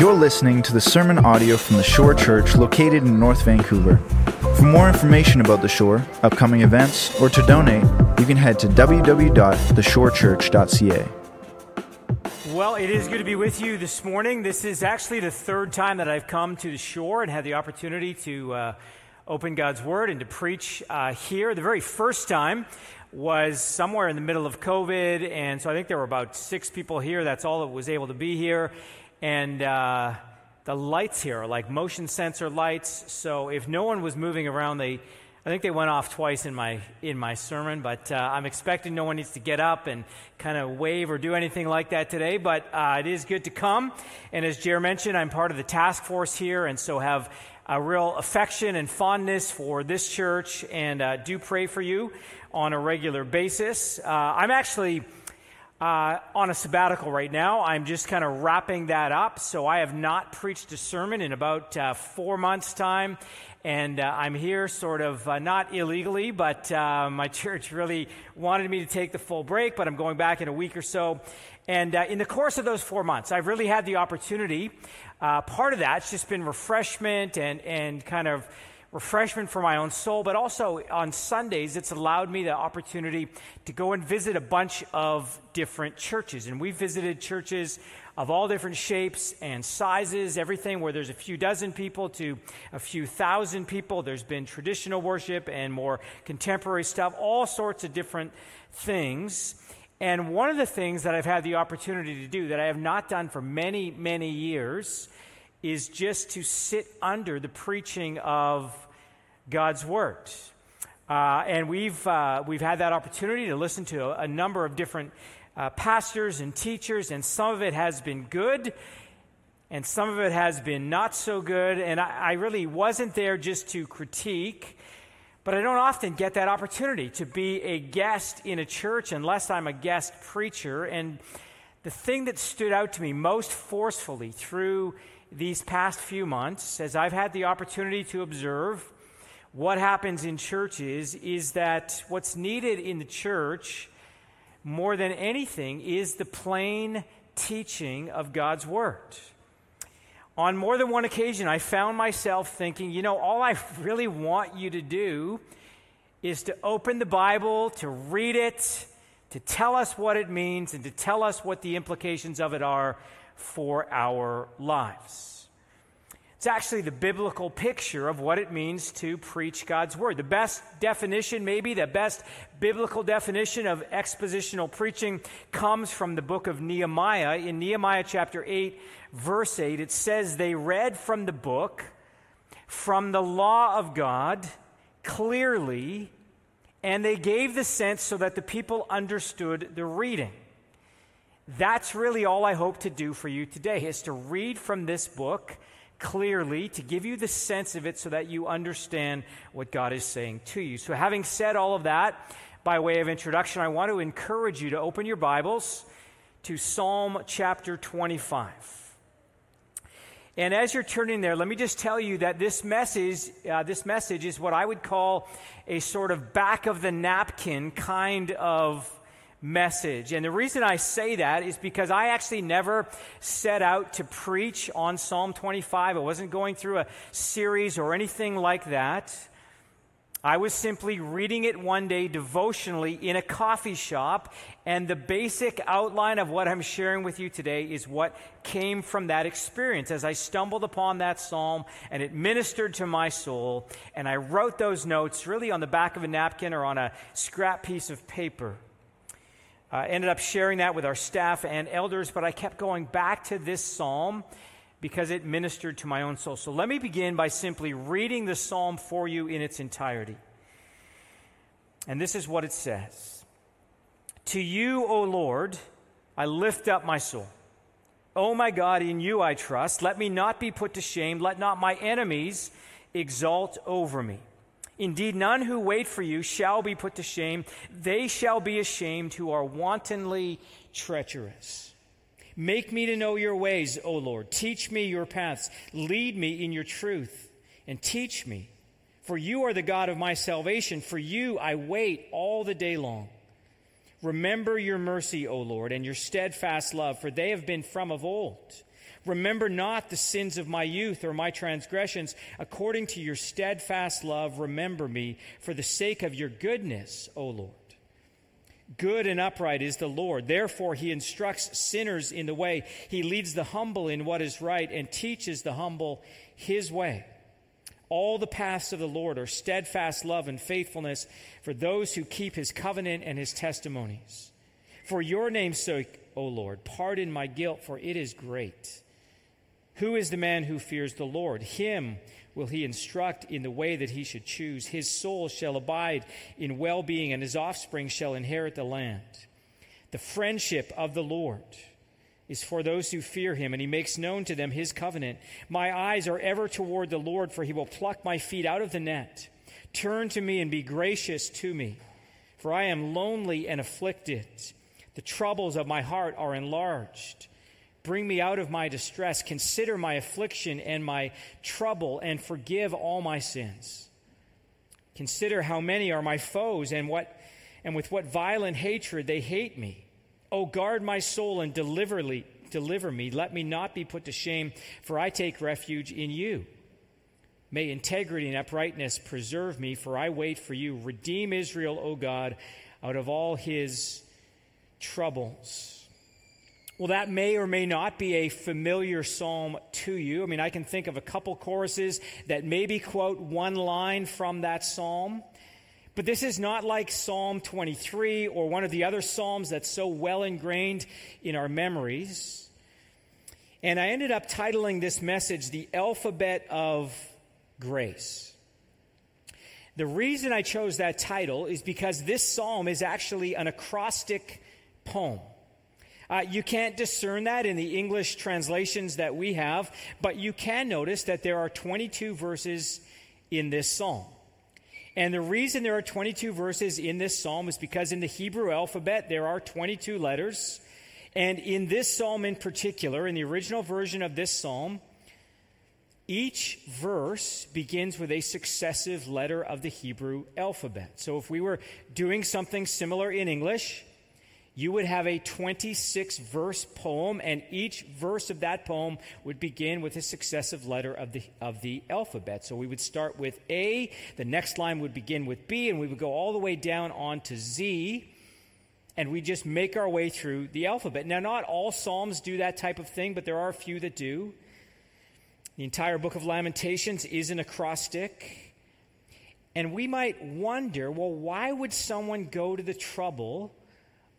You're listening to the sermon audio from the Shore Church located in North Vancouver. For more information about the Shore, upcoming events, or to donate, you can head to www.theshorechurch.ca. Well, it is good to be with you this morning. This is actually the third time that I've come to the shore and had the opportunity to uh, open God's Word and to preach uh, here. The very first time was somewhere in the middle of COVID, and so I think there were about six people here. That's all that was able to be here. And uh, the lights here are like motion sensor lights. So if no one was moving around, they, I think they went off twice in my in my sermon. But uh, I'm expecting no one needs to get up and kind of wave or do anything like that today. But uh, it is good to come. And as Jer mentioned, I'm part of the task force here, and so have a real affection and fondness for this church, and uh, do pray for you on a regular basis. Uh, I'm actually uh, on a sabbatical right now. I'm just kind of wrapping that up. So I have not preached a sermon in about uh, four months' time. And uh, I'm here sort of uh, not illegally, but uh, my church really wanted me to take the full break, but I'm going back in a week or so. And uh, in the course of those four months, I've really had the opportunity. part of that's just been refreshment and, and kind of refreshment for my own soul, but also on Sundays, it's allowed me the opportunity to go and visit a bunch of different churches. And we visited churches of all different shapes and sizes, everything where there's a few dozen people to a few thousand people. There's been traditional worship and more contemporary stuff, all sorts of different things. And one of the things that I've had the opportunity to do that I have not done for many, many years is just to sit under the preaching of God's Word. Uh, and we've, uh, we've had that opportunity to listen to a, a number of different uh, pastors and teachers, and some of it has been good, and some of it has been not so good. And I, I really wasn't there just to critique, but I don't often get that opportunity to be a guest in a church unless I'm a guest preacher. And the thing that stood out to me most forcefully through these past few months, as I've had the opportunity to observe what happens in churches, is that what's needed in the church more than anything is the plain teaching of God's Word. On more than one occasion, I found myself thinking, you know, all I really want you to do is to open the Bible, to read it, to tell us what it means, and to tell us what the implications of it are for our lives. It's actually the biblical picture of what it means to preach God's word. The best definition, maybe the best biblical definition of expositional preaching, comes from the book of Nehemiah. In Nehemiah chapter 8, verse 8, it says, They read from the book, from the law of God, clearly, and they gave the sense so that the people understood the reading. That's really all I hope to do for you today is to read from this book clearly, to give you the sense of it so that you understand what God is saying to you. So, having said all of that, by way of introduction, I want to encourage you to open your Bibles to Psalm chapter 25. And as you're turning there, let me just tell you that this message, uh, this message is what I would call a sort of back of the napkin kind of message. And the reason I say that is because I actually never set out to preach on Psalm 25. I wasn't going through a series or anything like that. I was simply reading it one day devotionally in a coffee shop, and the basic outline of what I'm sharing with you today is what came from that experience as I stumbled upon that psalm and it ministered to my soul. And I wrote those notes really on the back of a napkin or on a scrap piece of paper. I uh, ended up sharing that with our staff and elders, but I kept going back to this psalm because it ministered to my own soul. So let me begin by simply reading the psalm for you in its entirety. And this is what it says To you, O Lord, I lift up my soul. O my God, in you I trust. Let me not be put to shame. Let not my enemies exalt over me. Indeed, none who wait for you shall be put to shame. They shall be ashamed who are wantonly treacherous. Make me to know your ways, O Lord. Teach me your paths. Lead me in your truth and teach me. For you are the God of my salvation. For you I wait all the day long. Remember your mercy, O Lord, and your steadfast love, for they have been from of old. Remember not the sins of my youth or my transgressions. According to your steadfast love, remember me for the sake of your goodness, O Lord. Good and upright is the Lord. Therefore, he instructs sinners in the way. He leads the humble in what is right and teaches the humble his way. All the paths of the Lord are steadfast love and faithfulness for those who keep his covenant and his testimonies. For your name's sake, O Lord, pardon my guilt, for it is great. Who is the man who fears the Lord? Him will he instruct in the way that he should choose. His soul shall abide in well being, and his offspring shall inherit the land. The friendship of the Lord is for those who fear him, and he makes known to them his covenant. My eyes are ever toward the Lord, for he will pluck my feet out of the net. Turn to me and be gracious to me, for I am lonely and afflicted. The troubles of my heart are enlarged. Bring me out of my distress. Consider my affliction and my trouble, and forgive all my sins. Consider how many are my foes, and what and with what violent hatred they hate me. Oh, guard my soul and deliver, deliver me. Let me not be put to shame, for I take refuge in you. May integrity and uprightness preserve me, for I wait for you. Redeem Israel, O God, out of all his troubles. Well, that may or may not be a familiar psalm to you. I mean, I can think of a couple choruses that maybe quote one line from that psalm. But this is not like Psalm 23 or one of the other psalms that's so well ingrained in our memories. And I ended up titling this message The Alphabet of Grace. The reason I chose that title is because this psalm is actually an acrostic poem. Uh, you can't discern that in the English translations that we have, but you can notice that there are 22 verses in this psalm. And the reason there are 22 verses in this psalm is because in the Hebrew alphabet there are 22 letters. And in this psalm in particular, in the original version of this psalm, each verse begins with a successive letter of the Hebrew alphabet. So if we were doing something similar in English, you would have a 26 verse poem, and each verse of that poem would begin with a successive letter of the, of the alphabet. So we would start with A, the next line would begin with B, and we would go all the way down on to Z, and we just make our way through the alphabet. Now, not all Psalms do that type of thing, but there are a few that do. The entire book of Lamentations is an acrostic. And we might wonder well, why would someone go to the trouble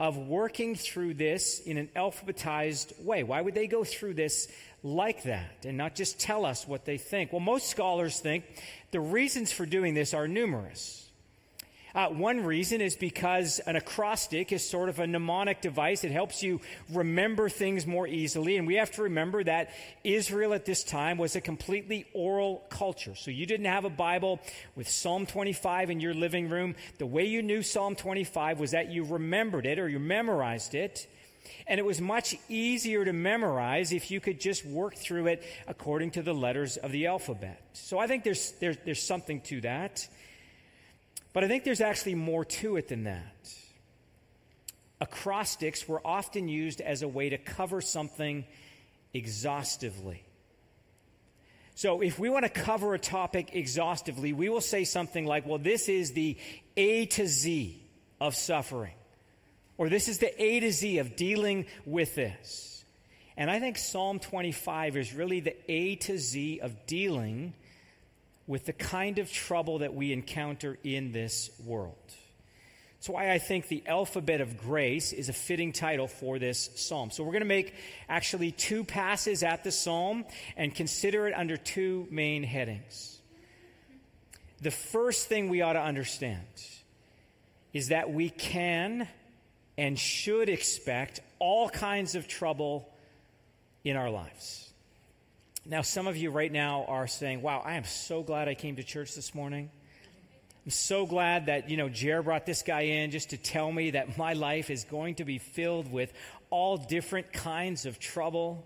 of working through this in an alphabetized way. Why would they go through this like that and not just tell us what they think? Well, most scholars think the reasons for doing this are numerous. Uh, one reason is because an acrostic is sort of a mnemonic device. It helps you remember things more easily. And we have to remember that Israel at this time was a completely oral culture. So you didn't have a Bible with Psalm 25 in your living room. The way you knew Psalm 25 was that you remembered it or you memorized it. And it was much easier to memorize if you could just work through it according to the letters of the alphabet. So I think there's, there's, there's something to that. But I think there's actually more to it than that. Acrostics were often used as a way to cover something exhaustively. So, if we want to cover a topic exhaustively, we will say something like, well, this is the A to Z of suffering, or this is the A to Z of dealing with this. And I think Psalm 25 is really the A to Z of dealing with the kind of trouble that we encounter in this world. That's why I think the alphabet of grace is a fitting title for this psalm. So we're going to make actually two passes at the psalm and consider it under two main headings. The first thing we ought to understand is that we can and should expect all kinds of trouble in our lives. Now, some of you right now are saying, wow, I am so glad I came to church this morning. I'm so glad that, you know, Jer brought this guy in just to tell me that my life is going to be filled with all different kinds of trouble.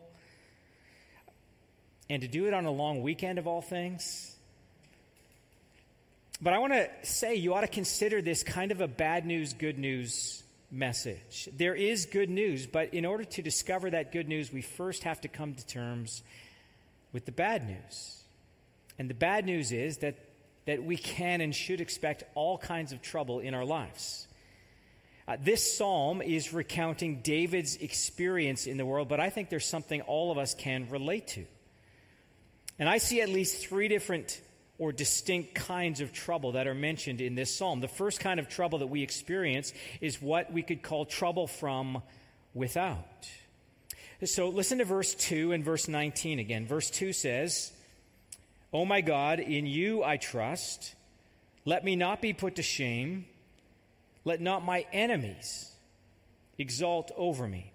And to do it on a long weekend of all things. But I want to say you ought to consider this kind of a bad news, good news message. There is good news, but in order to discover that good news, we first have to come to terms with the bad news. And the bad news is that, that we can and should expect all kinds of trouble in our lives. Uh, this psalm is recounting David's experience in the world, but I think there's something all of us can relate to. And I see at least three different or distinct kinds of trouble that are mentioned in this psalm. The first kind of trouble that we experience is what we could call trouble from without. So listen to verse 2 and verse 19 again. Verse 2 says, Oh my God, in you I trust. Let me not be put to shame. Let not my enemies exalt over me.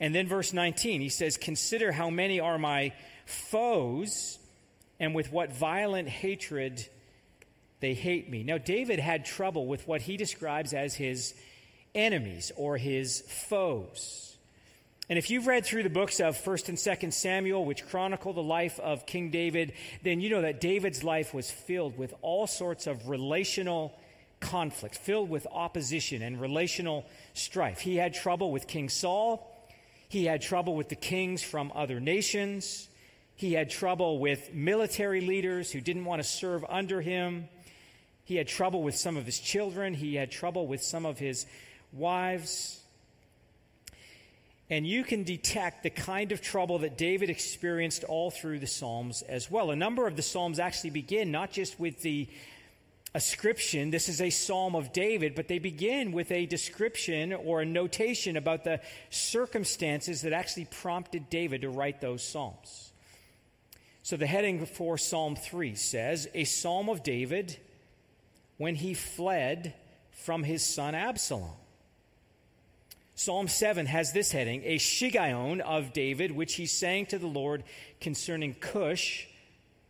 And then verse 19, he says, Consider how many are my foes, and with what violent hatred they hate me. Now, David had trouble with what he describes as his enemies or his foes. And if you've read through the books of 1st and 2nd Samuel, which chronicle the life of King David, then you know that David's life was filled with all sorts of relational conflict, filled with opposition and relational strife. He had trouble with King Saul. He had trouble with the kings from other nations. He had trouble with military leaders who didn't want to serve under him. He had trouble with some of his children. He had trouble with some of his wives. And you can detect the kind of trouble that David experienced all through the Psalms as well. A number of the Psalms actually begin not just with the ascription. This is a psalm of David, but they begin with a description or a notation about the circumstances that actually prompted David to write those psalms. So the heading for Psalm 3 says, A psalm of David when he fled from his son Absalom. Psalm 7 has this heading, A Shiggaion of David, which he sang to the Lord concerning Cush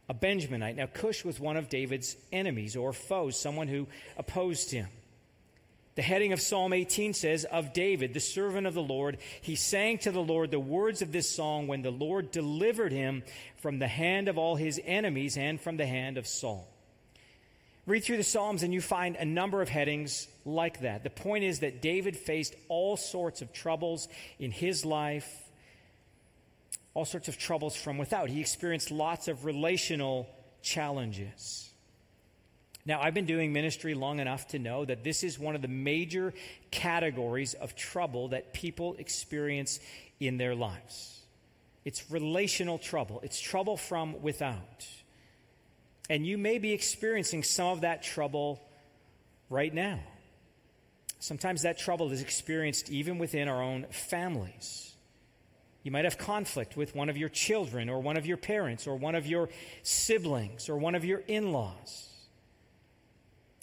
a Benjaminite. Now, Cush was one of David's enemies or foes, someone who opposed him. The heading of Psalm 18 says, Of David, the servant of the Lord, he sang to the Lord the words of this song when the Lord delivered him from the hand of all his enemies and from the hand of Saul. Read through the Psalms and you find a number of headings like that. The point is that David faced all sorts of troubles in his life all sorts of troubles from without. He experienced lots of relational challenges. Now, I've been doing ministry long enough to know that this is one of the major categories of trouble that people experience in their lives. It's relational trouble, it's trouble from without. And you may be experiencing some of that trouble right now. Sometimes that trouble is experienced even within our own families. You might have conflict with one of your children, or one of your parents, or one of your siblings, or one of your in laws.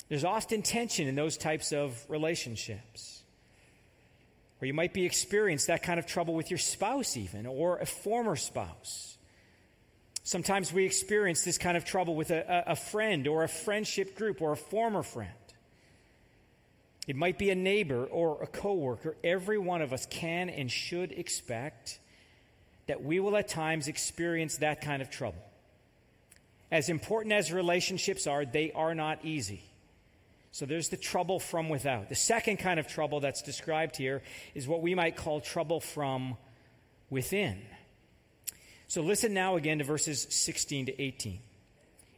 There's often tension in those types of relationships. Or you might be experiencing that kind of trouble with your spouse, even, or a former spouse. Sometimes we experience this kind of trouble with a, a friend, or a friendship group, or a former friend. It might be a neighbor or a coworker. Every one of us can and should expect that we will at times experience that kind of trouble. As important as relationships are, they are not easy. So there's the trouble from without. The second kind of trouble that's described here is what we might call trouble from within. So listen now again to verses 16 to 18.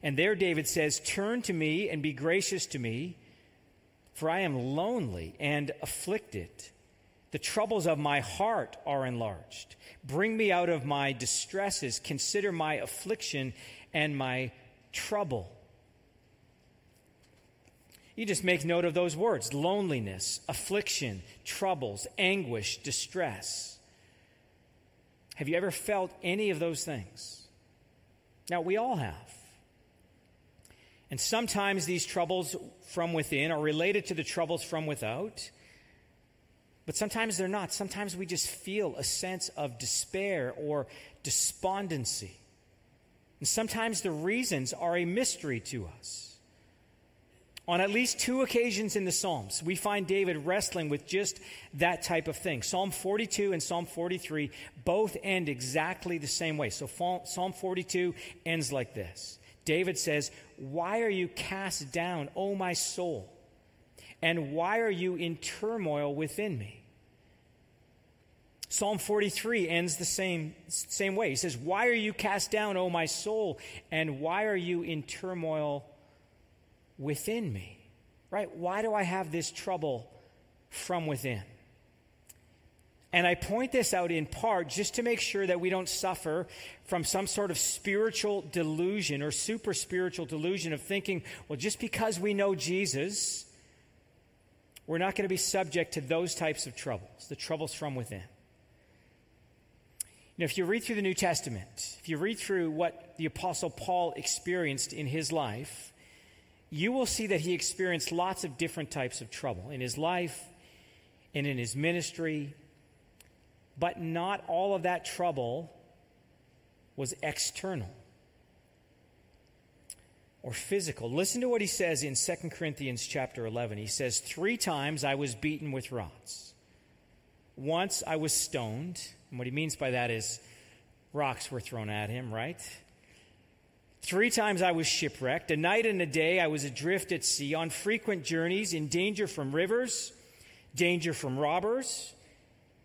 And there David says, Turn to me and be gracious to me, for I am lonely and afflicted. The troubles of my heart are enlarged. Bring me out of my distresses. Consider my affliction and my trouble. You just make note of those words loneliness, affliction, troubles, anguish, distress. Have you ever felt any of those things? Now, we all have. And sometimes these troubles from within are related to the troubles from without. But sometimes they're not. Sometimes we just feel a sense of despair or despondency. And sometimes the reasons are a mystery to us. On at least two occasions in the Psalms, we find David wrestling with just that type of thing. Psalm 42 and Psalm 43 both end exactly the same way. So Psalm 42 ends like this David says, Why are you cast down, O my soul? And why are you in turmoil within me? Psalm 43 ends the same, same way. He says, Why are you cast down, O my soul? And why are you in turmoil within me? Right? Why do I have this trouble from within? And I point this out in part just to make sure that we don't suffer from some sort of spiritual delusion or super spiritual delusion of thinking, well, just because we know Jesus, we're not going to be subject to those types of troubles, the troubles from within. Now, if you read through the New Testament, if you read through what the Apostle Paul experienced in his life, you will see that he experienced lots of different types of trouble in his life and in his ministry. But not all of that trouble was external or physical. Listen to what he says in 2 Corinthians chapter 11. He says, Three times I was beaten with rods. Once I was stoned. And what he means by that is rocks were thrown at him, right? Three times I was shipwrecked. A night and a day I was adrift at sea, on frequent journeys, in danger from rivers, danger from robbers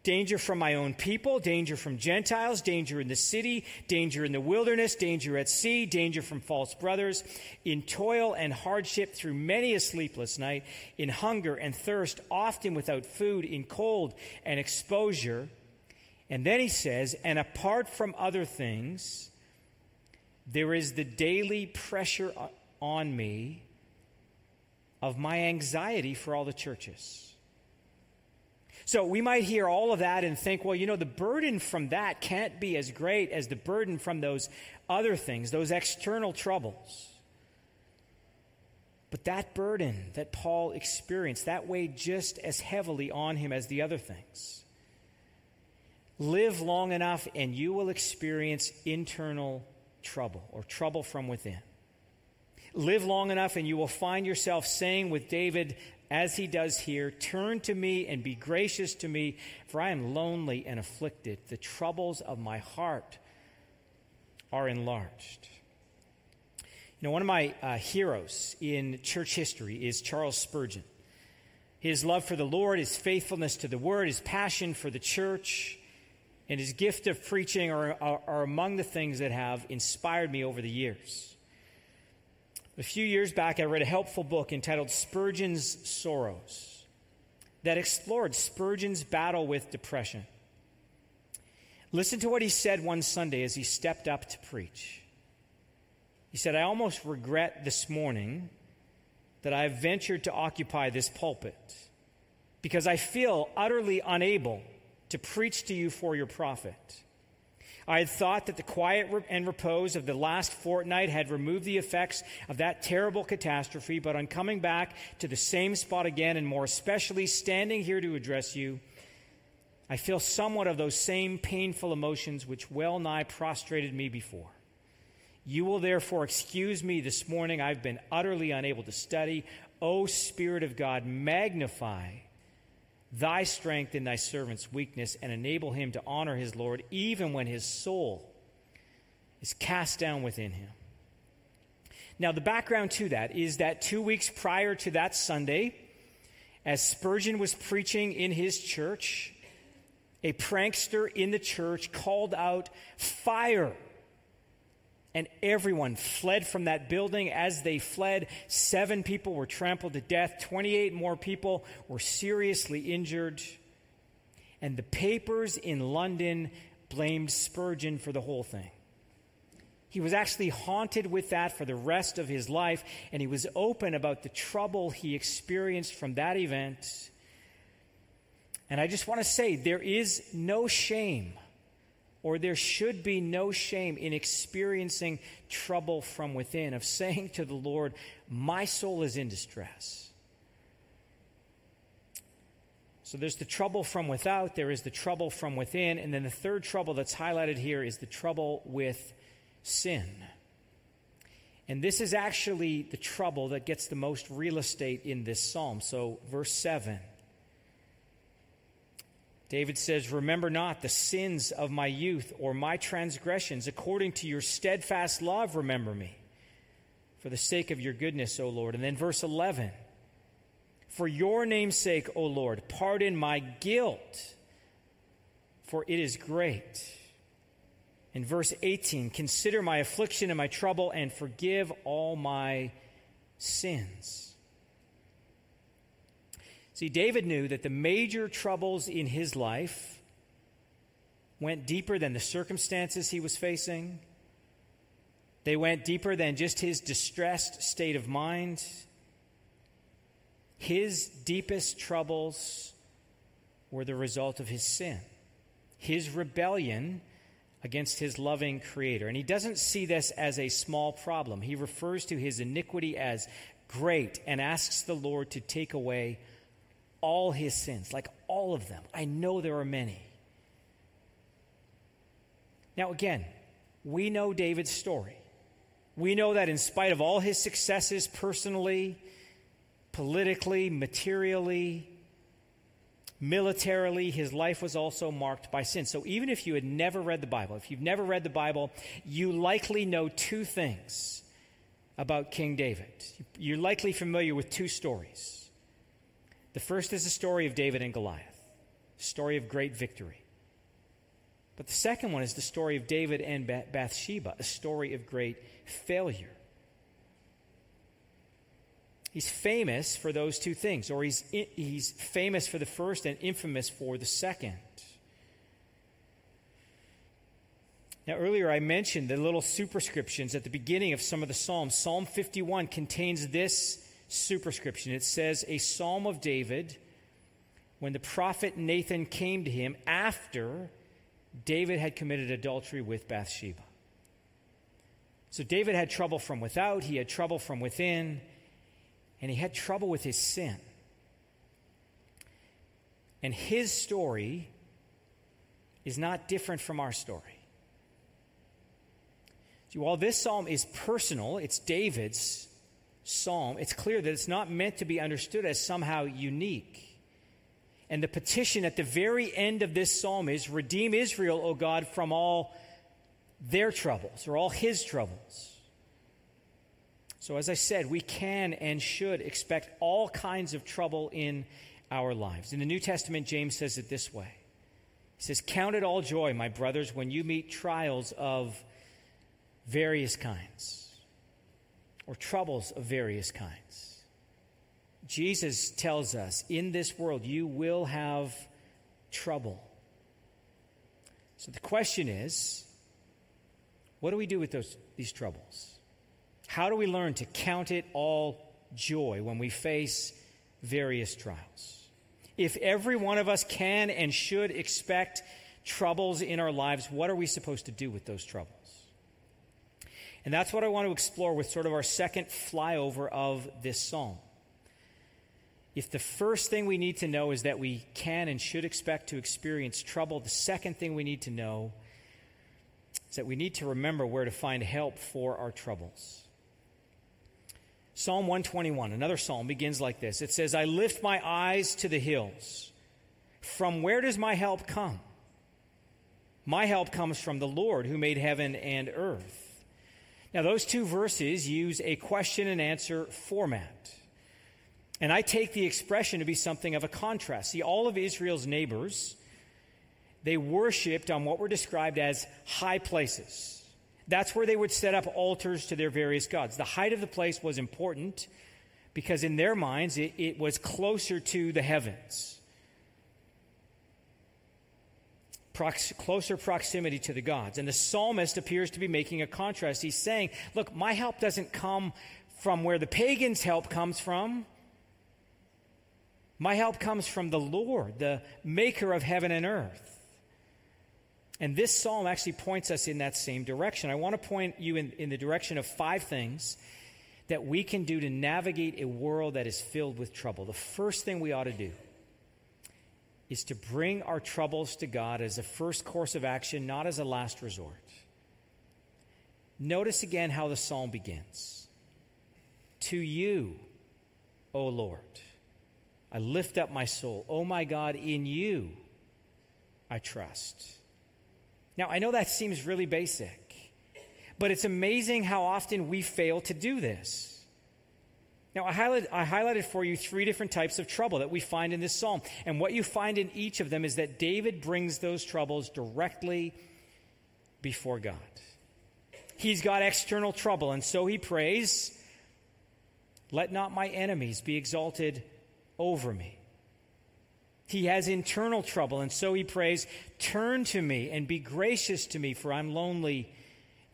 Danger from my own people, danger from Gentiles, danger in the city, danger in the wilderness, danger at sea, danger from false brothers, in toil and hardship through many a sleepless night, in hunger and thirst, often without food, in cold and exposure. And then he says, and apart from other things, there is the daily pressure on me of my anxiety for all the churches. So we might hear all of that and think, well, you know, the burden from that can't be as great as the burden from those other things, those external troubles. But that burden that Paul experienced, that weighed just as heavily on him as the other things. Live long enough and you will experience internal trouble or trouble from within. Live long enough and you will find yourself saying with David, as he does here, Turn to me and be gracious to me, for I am lonely and afflicted. The troubles of my heart are enlarged. You know, one of my uh, heroes in church history is Charles Spurgeon. His love for the Lord, his faithfulness to the word, his passion for the church, and his gift of preaching are, are, are among the things that have inspired me over the years. A few years back, I read a helpful book entitled Spurgeon's Sorrows that explored Spurgeon's battle with depression. Listen to what he said one Sunday as he stepped up to preach. He said, I almost regret this morning that I have ventured to occupy this pulpit because I feel utterly unable to preach to you for your profit. I had thought that the quiet and repose of the last fortnight had removed the effects of that terrible catastrophe, but on coming back to the same spot again, and more especially standing here to address you, I feel somewhat of those same painful emotions which well nigh prostrated me before. You will therefore excuse me this morning. I've been utterly unable to study. O Spirit of God, magnify thy strength in thy servant's weakness and enable him to honor his Lord even when his soul is cast down within him. Now, the background to that is that two weeks prior to that Sunday, as Spurgeon was preaching in his church, a prankster in the church called out, Fire! And everyone fled from that building. As they fled, seven people were trampled to death, 28 more people were seriously injured. And the papers in London blamed Spurgeon for the whole thing. He was actually haunted with that for the rest of his life, and he was open about the trouble he experienced from that event. And I just want to say there is no shame or there should be no shame in experiencing trouble from within, of saying to the Lord, My soul is in distress. So there's the trouble from without, there is the trouble from within, and then the third trouble that's highlighted here is the trouble with sin. And this is actually the trouble that gets the most real estate in this psalm. So, verse 7 David says, Remember not the sins of my youth or my transgressions. According to your steadfast love, remember me, for the sake of your goodness, O Lord. And then verse 11 For your name's sake, O Lord, pardon my guilt, for it is great. In verse 18, consider my affliction and my trouble and forgive all my sins. See, David knew that the major troubles in his life went deeper than the circumstances he was facing. They went deeper than just his distressed state of mind. His deepest troubles were the result of his sin, his rebellion against his loving creator. And he doesn't see this as a small problem. He refers to his iniquity as great and asks the Lord to take away all his sins, like all of them. I know there are many. Now, again, we know David's story. We know that in spite of all his successes personally, politically, materially, militarily, his life was also marked by sin. So even if you had never read the Bible, if you've never read the Bible, you likely know two things about King David. You're likely familiar with two stories. The first is the story of David and Goliath, story of great victory. But the second one is the story of David and Bathsheba, a story of great failure. He's famous for those two things, or he's, he's famous for the first and infamous for the second. Now, earlier I mentioned the little superscriptions at the beginning of some of the Psalms. Psalm 51 contains this superscription it says, A psalm of David when the prophet Nathan came to him after David had committed adultery with Bathsheba. So David had trouble from without, he had trouble from within, and he had trouble with his sin. And his story is not different from our story. See, while this psalm is personal, it's David's psalm, it's clear that it's not meant to be understood as somehow unique. And the petition at the very end of this psalm is Redeem Israel, O God, from all their troubles or all his troubles. So, as I said, we can and should expect all kinds of trouble in our lives. In the New Testament, James says it this way He says, Count it all joy, my brothers, when you meet trials of various kinds or troubles of various kinds. Jesus tells us in this world you will have trouble. So the question is what do we do with those, these troubles? How do we learn to count it all joy when we face various trials? If every one of us can and should expect troubles in our lives, what are we supposed to do with those troubles? And that's what I want to explore with sort of our second flyover of this psalm. If the first thing we need to know is that we can and should expect to experience trouble, the second thing we need to know is that we need to remember where to find help for our troubles. Psalm 121, another psalm, begins like this It says, I lift my eyes to the hills. From where does my help come? My help comes from the Lord who made heaven and earth. Now, those two verses use a question and answer format. And I take the expression to be something of a contrast. See, all of Israel's neighbors they worshiped on what were described as high places. That's where they would set up altars to their various gods. The height of the place was important because, in their minds, it, it was closer to the heavens. Prox- closer proximity to the gods. And the psalmist appears to be making a contrast. He's saying, Look, my help doesn't come from where the pagans' help comes from. My help comes from the Lord, the maker of heaven and earth. And this psalm actually points us in that same direction. I want to point you in, in the direction of five things that we can do to navigate a world that is filled with trouble. The first thing we ought to do is to bring our troubles to God as a first course of action, not as a last resort. Notice again how the psalm begins To you, O Lord, I lift up my soul. O my God, in you I trust. Now, I know that seems really basic, but it's amazing how often we fail to do this. Now, I, highlight, I highlighted for you three different types of trouble that we find in this psalm. And what you find in each of them is that David brings those troubles directly before God. He's got external trouble, and so he prays, Let not my enemies be exalted over me. He has internal trouble, and so he prays, Turn to me and be gracious to me, for I'm lonely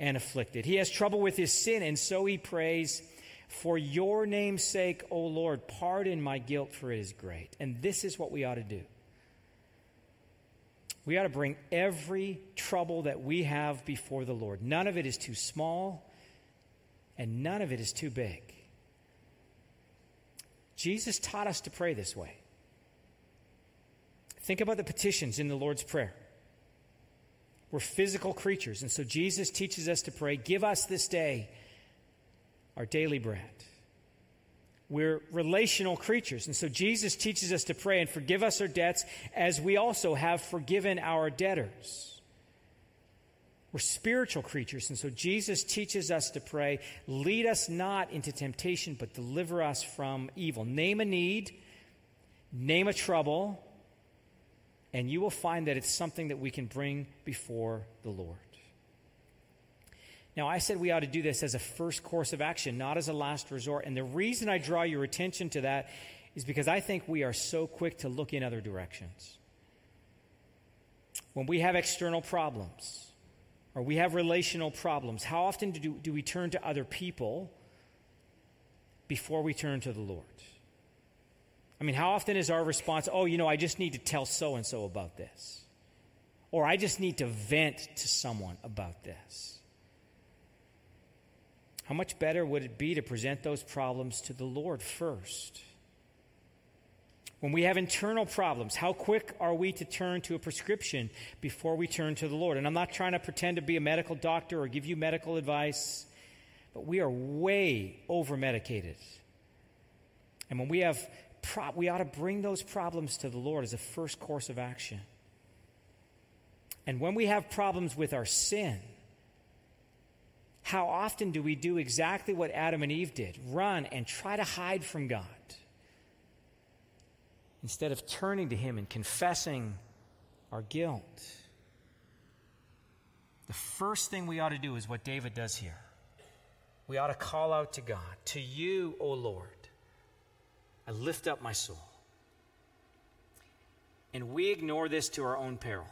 and afflicted. He has trouble with his sin, and so he prays, For your name's sake, O Lord, pardon my guilt, for it is great. And this is what we ought to do. We ought to bring every trouble that we have before the Lord. None of it is too small, and none of it is too big. Jesus taught us to pray this way. Think about the petitions in the Lord's Prayer. We're physical creatures, and so Jesus teaches us to pray, Give us this day our daily bread. We're relational creatures, and so Jesus teaches us to pray and forgive us our debts as we also have forgiven our debtors. We're spiritual creatures, and so Jesus teaches us to pray, Lead us not into temptation, but deliver us from evil. Name a need, name a trouble, and you will find that it's something that we can bring before the Lord. Now, I said we ought to do this as a first course of action, not as a last resort. And the reason I draw your attention to that is because I think we are so quick to look in other directions. When we have external problems or we have relational problems, how often do, do we turn to other people before we turn to the Lord? I mean, how often is our response, oh, you know, I just need to tell so and so about this? Or I just need to vent to someone about this? How much better would it be to present those problems to the Lord first? When we have internal problems, how quick are we to turn to a prescription before we turn to the Lord? And I'm not trying to pretend to be a medical doctor or give you medical advice, but we are way over medicated. And when we have pro- we ought to bring those problems to the Lord as a first course of action. And when we have problems with our sin, how often do we do exactly what Adam and Eve did? Run and try to hide from God. Instead of turning to Him and confessing our guilt. The first thing we ought to do is what David does here. We ought to call out to God, To you, O Lord, I lift up my soul. And we ignore this to our own peril.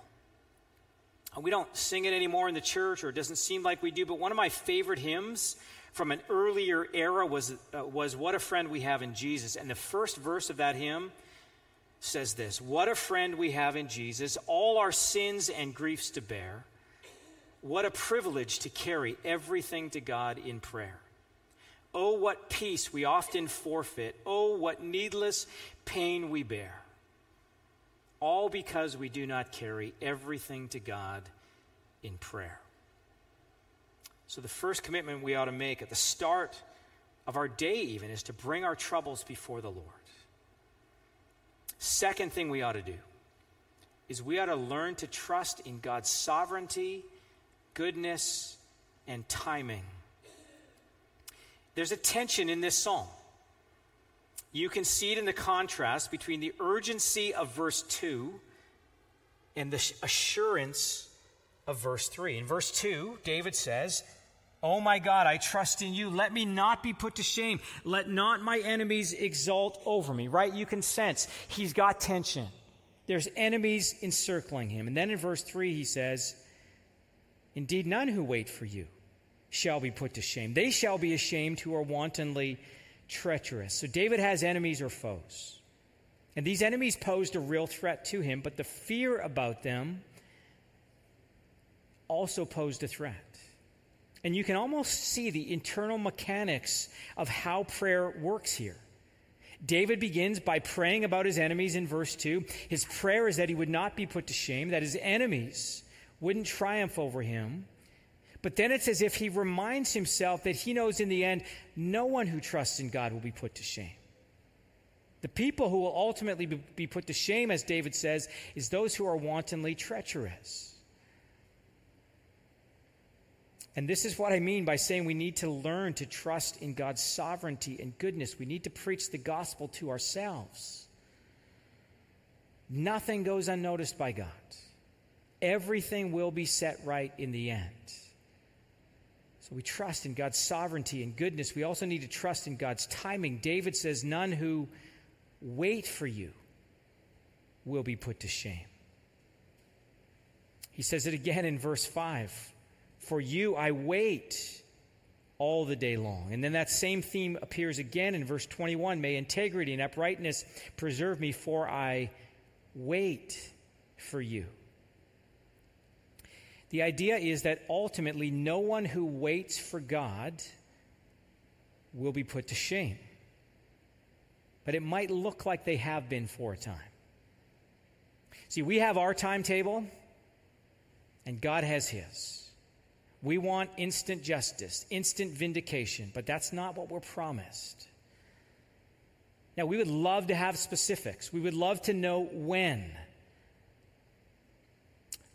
We don't sing it anymore in the church, or it doesn't seem like we do, but one of my favorite hymns from an earlier era was, uh, was What a Friend We Have in Jesus. And the first verse of that hymn says this What a friend we have in Jesus, all our sins and griefs to bear. What a privilege to carry everything to God in prayer. Oh, what peace we often forfeit. Oh, what needless pain we bear. All because we do not carry everything to God in prayer. So, the first commitment we ought to make at the start of our day, even, is to bring our troubles before the Lord. Second thing we ought to do is we ought to learn to trust in God's sovereignty, goodness, and timing there's a tension in this psalm. You can see it in the contrast between the urgency of verse 2 and the assurance of verse 3. In verse 2, David says, Oh my God, I trust in you. Let me not be put to shame. Let not my enemies exult over me. Right? You can sense he's got tension. There's enemies encircling him. And then in verse 3, he says, Indeed, none who wait for you shall be put to shame. They shall be ashamed who are wantonly treacherous. So David has enemies or foes. And these enemies posed a real threat to him, but the fear about them also posed a threat. And you can almost see the internal mechanics of how prayer works here. David begins by praying about his enemies in verse 2. His prayer is that he would not be put to shame, that his enemies wouldn't triumph over him. But then it's as if he reminds himself that he knows in the end no one who trusts in God will be put to shame. The people who will ultimately be put to shame, as David says, is those who are wantonly treacherous. And this is what I mean by saying we need to learn to trust in God's sovereignty and goodness. We need to preach the gospel to ourselves. Nothing goes unnoticed by God. Everything will be set right in the end. So we trust in God's sovereignty and goodness. We also need to trust in God's timing. David says, None who wait for you will be put to shame. He says it again in verse 5 For you I wait all the day long. And then that same theme appears again in verse 21 May integrity and uprightness preserve me, for I wait for you. The idea is that ultimately no one who waits for God will be put to shame. But it might look like they have been for a time. See, we have our timetable, and God has His. We want instant justice, instant vindication, but that's not what we're promised. Now, we would love to have specifics. We would love to know when.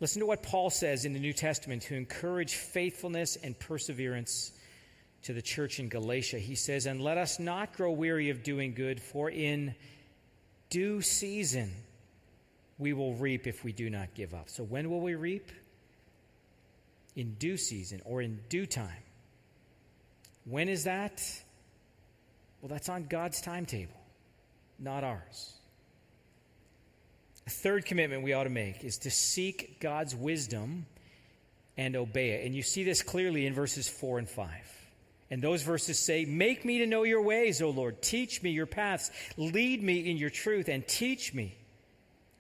Listen to what Paul says in the New Testament to encourage faithfulness and perseverance to the church in Galatia. He says, And let us not grow weary of doing good, for in due season we will reap if we do not give up. So, when will we reap? In due season or in due time. When is that? Well, that's on God's timetable, not ours. Third commitment we ought to make is to seek God's wisdom and obey it. And you see this clearly in verses 4 and 5. And those verses say, Make me to know your ways, O Lord. Teach me your paths. Lead me in your truth and teach me.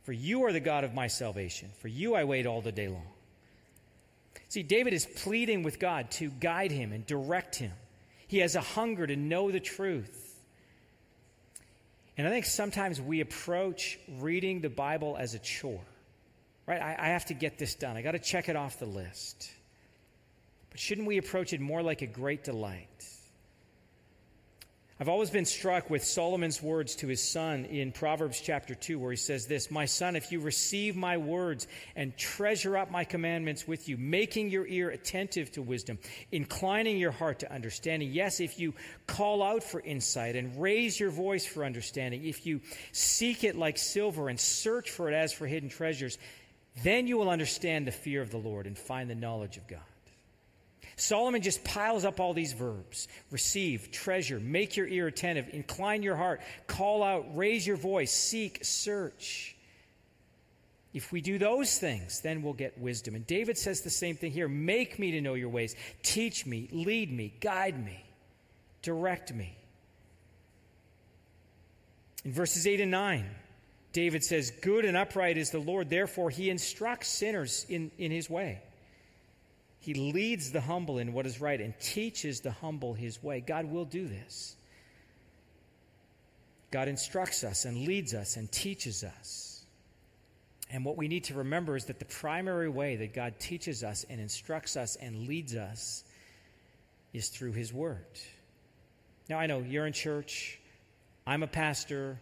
For you are the God of my salvation. For you I wait all the day long. See, David is pleading with God to guide him and direct him. He has a hunger to know the truth. And I think sometimes we approach reading the Bible as a chore, right? I, I have to get this done, I got to check it off the list. But shouldn't we approach it more like a great delight? I've always been struck with Solomon's words to his son in Proverbs chapter 2, where he says this My son, if you receive my words and treasure up my commandments with you, making your ear attentive to wisdom, inclining your heart to understanding, yes, if you call out for insight and raise your voice for understanding, if you seek it like silver and search for it as for hidden treasures, then you will understand the fear of the Lord and find the knowledge of God. Solomon just piles up all these verbs receive, treasure, make your ear attentive, incline your heart, call out, raise your voice, seek, search. If we do those things, then we'll get wisdom. And David says the same thing here Make me to know your ways, teach me, lead me, guide me, direct me. In verses 8 and 9, David says, Good and upright is the Lord, therefore he instructs sinners in, in his way. He leads the humble in what is right and teaches the humble his way. God will do this. God instructs us and leads us and teaches us. And what we need to remember is that the primary way that God teaches us and instructs us and leads us is through his word. Now, I know you're in church, I'm a pastor.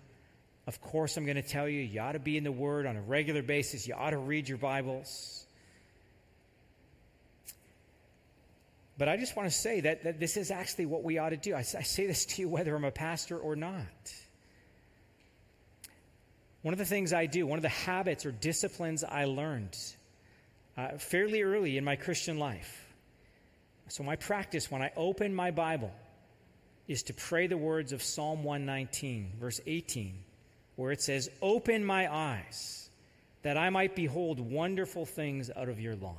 Of course, I'm going to tell you, you ought to be in the Word on a regular basis. You ought to read your Bibles. But I just want to say that, that this is actually what we ought to do. I, I say this to you whether I'm a pastor or not. One of the things I do, one of the habits or disciplines I learned uh, fairly early in my Christian life. So, my practice when I open my Bible is to pray the words of Psalm 119, verse 18, where it says, Open my eyes that I might behold wonderful things out of your law.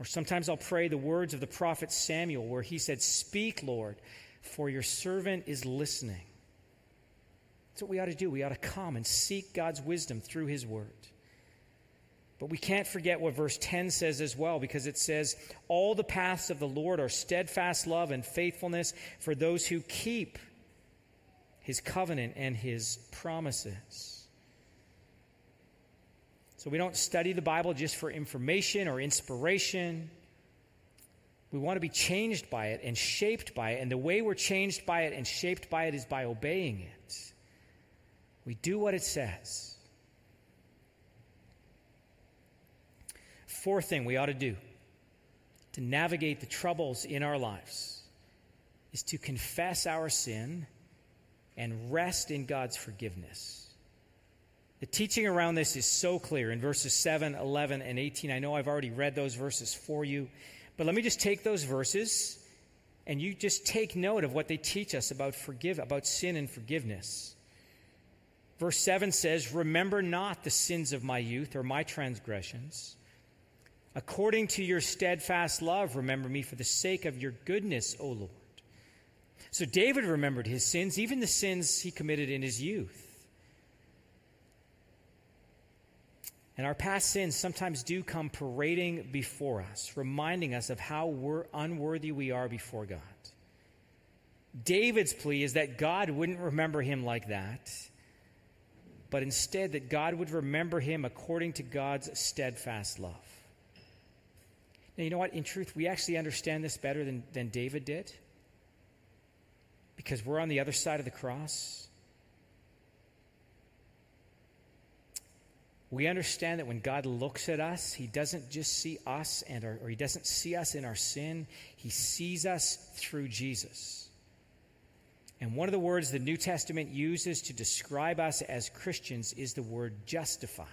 Or sometimes I'll pray the words of the prophet Samuel, where he said, Speak, Lord, for your servant is listening. That's what we ought to do. We ought to come and seek God's wisdom through his word. But we can't forget what verse 10 says as well, because it says, All the paths of the Lord are steadfast love and faithfulness for those who keep his covenant and his promises. So we don't study the Bible just for information or inspiration. We want to be changed by it and shaped by it. And the way we're changed by it and shaped by it is by obeying it. We do what it says. Fourth thing we ought to do to navigate the troubles in our lives is to confess our sin and rest in God's forgiveness. The teaching around this is so clear in verses 7, 11, and 18. I know I've already read those verses for you, but let me just take those verses and you just take note of what they teach us about forgive about sin and forgiveness. Verse 7 says, "Remember not the sins of my youth or my transgressions. According to your steadfast love, remember me for the sake of your goodness, O Lord." So David remembered his sins, even the sins he committed in his youth. And our past sins sometimes do come parading before us, reminding us of how unworthy we are before God. David's plea is that God wouldn't remember him like that, but instead that God would remember him according to God's steadfast love. Now, you know what? In truth, we actually understand this better than, than David did because we're on the other side of the cross. We understand that when God looks at us, He doesn't just see us and our, or He doesn't see us in our sin, He sees us through Jesus. And one of the words the New Testament uses to describe us as Christians is the word justified.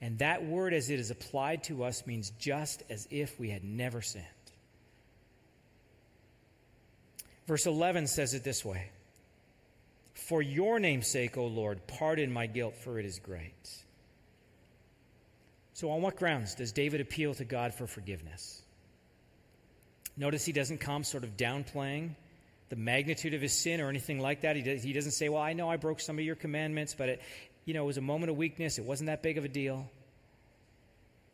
And that word, as it is applied to us, means just as if we had never sinned. Verse 11 says it this way for your name's sake, O Lord, pardon my guilt, for it is great. So, on what grounds does David appeal to God for forgiveness? Notice he doesn't come sort of downplaying the magnitude of his sin or anything like that. He, does, he doesn't say, Well, I know I broke some of your commandments, but it, you know, it was a moment of weakness. It wasn't that big of a deal.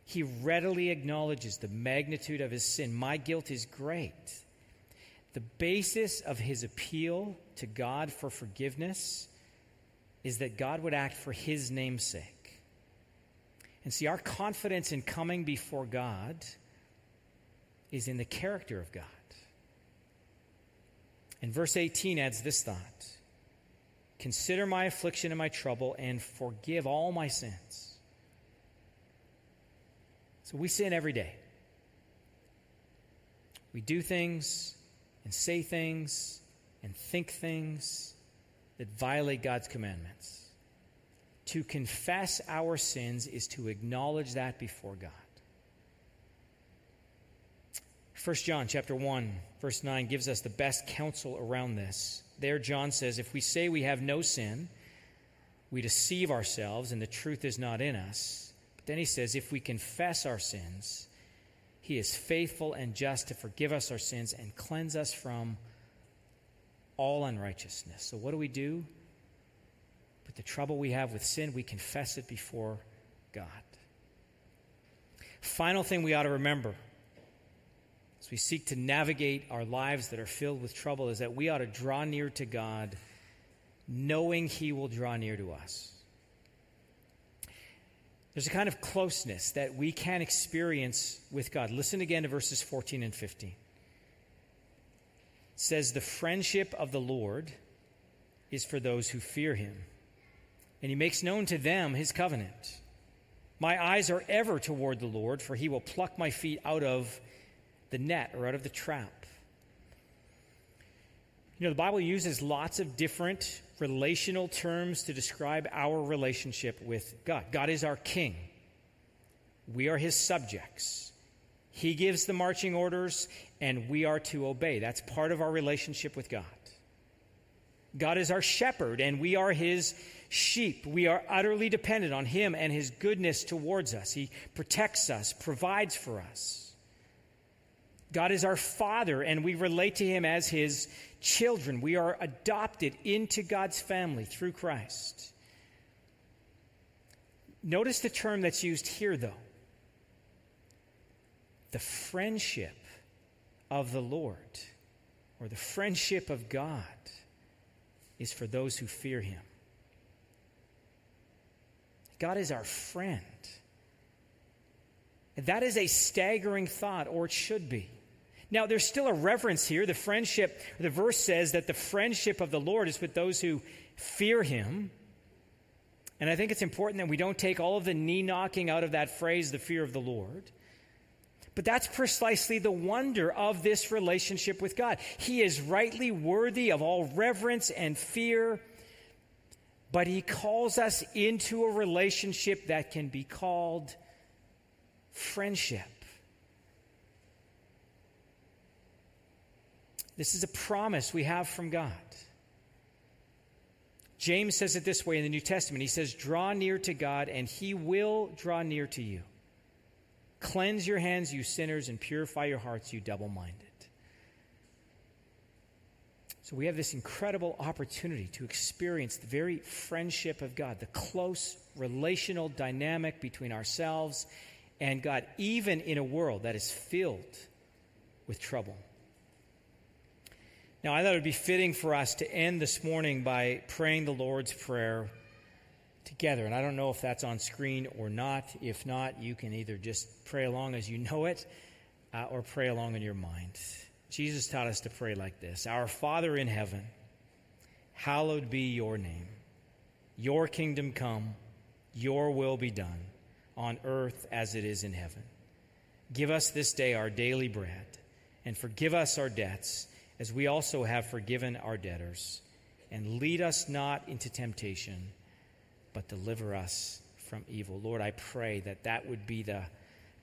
He readily acknowledges the magnitude of his sin. My guilt is great. The basis of his appeal to God for forgiveness is that God would act for his name's sake. And see, our confidence in coming before God is in the character of God. And verse 18 adds this thought Consider my affliction and my trouble and forgive all my sins. So we sin every day. We do things and say things and think things that violate God's commandments. To confess our sins is to acknowledge that before God. 1 John chapter 1 verse 9 gives us the best counsel around this. There John says if we say we have no sin, we deceive ourselves and the truth is not in us. But then he says if we confess our sins, he is faithful and just to forgive us our sins and cleanse us from all unrighteousness. So, what do we do? But the trouble we have with sin, we confess it before God. Final thing we ought to remember as we seek to navigate our lives that are filled with trouble is that we ought to draw near to God knowing He will draw near to us. There's a kind of closeness that we can experience with God. Listen again to verses 14 and 15. Says, The friendship of the Lord is for those who fear him, and he makes known to them his covenant. My eyes are ever toward the Lord, for he will pluck my feet out of the net or out of the trap. You know, the Bible uses lots of different relational terms to describe our relationship with God. God is our king, we are his subjects. He gives the marching orders, and we are to obey. That's part of our relationship with God. God is our shepherd, and we are his sheep. We are utterly dependent on him and his goodness towards us. He protects us, provides for us. God is our father, and we relate to him as his children. We are adopted into God's family through Christ. Notice the term that's used here, though the friendship of the Lord, or the friendship of God, is for those who fear Him. God is our friend. That is a staggering thought, or it should be. Now, there's still a reference here. The friendship, the verse says that the friendship of the Lord is with those who fear him. And I think it's important that we don't take all of the knee knocking out of that phrase, the fear of the Lord. But that's precisely the wonder of this relationship with God. He is rightly worthy of all reverence and fear, but He calls us into a relationship that can be called friendship. This is a promise we have from God. James says it this way in the New Testament. He says, Draw near to God, and He will draw near to you. Cleanse your hands, you sinners, and purify your hearts, you double minded. So we have this incredible opportunity to experience the very friendship of God, the close relational dynamic between ourselves and God, even in a world that is filled with trouble. Now, I thought it would be fitting for us to end this morning by praying the Lord's Prayer together. And I don't know if that's on screen or not. If not, you can either just pray along as you know it uh, or pray along in your mind. Jesus taught us to pray like this Our Father in heaven, hallowed be your name. Your kingdom come, your will be done, on earth as it is in heaven. Give us this day our daily bread, and forgive us our debts, as we also have forgiven our debtors. And lead us not into temptation but deliver us from evil. Lord, I pray that that would be the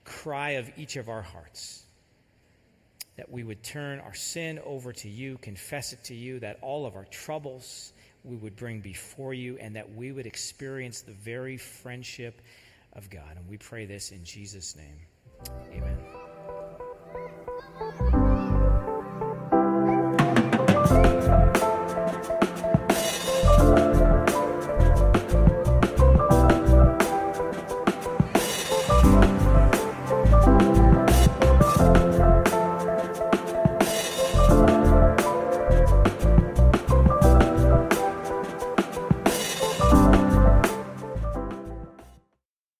cry of each of our hearts. That we would turn our sin over to you, confess it to you, that all of our troubles we would bring before you, and that we would experience the very friendship of God. And we pray this in Jesus' name. Amen.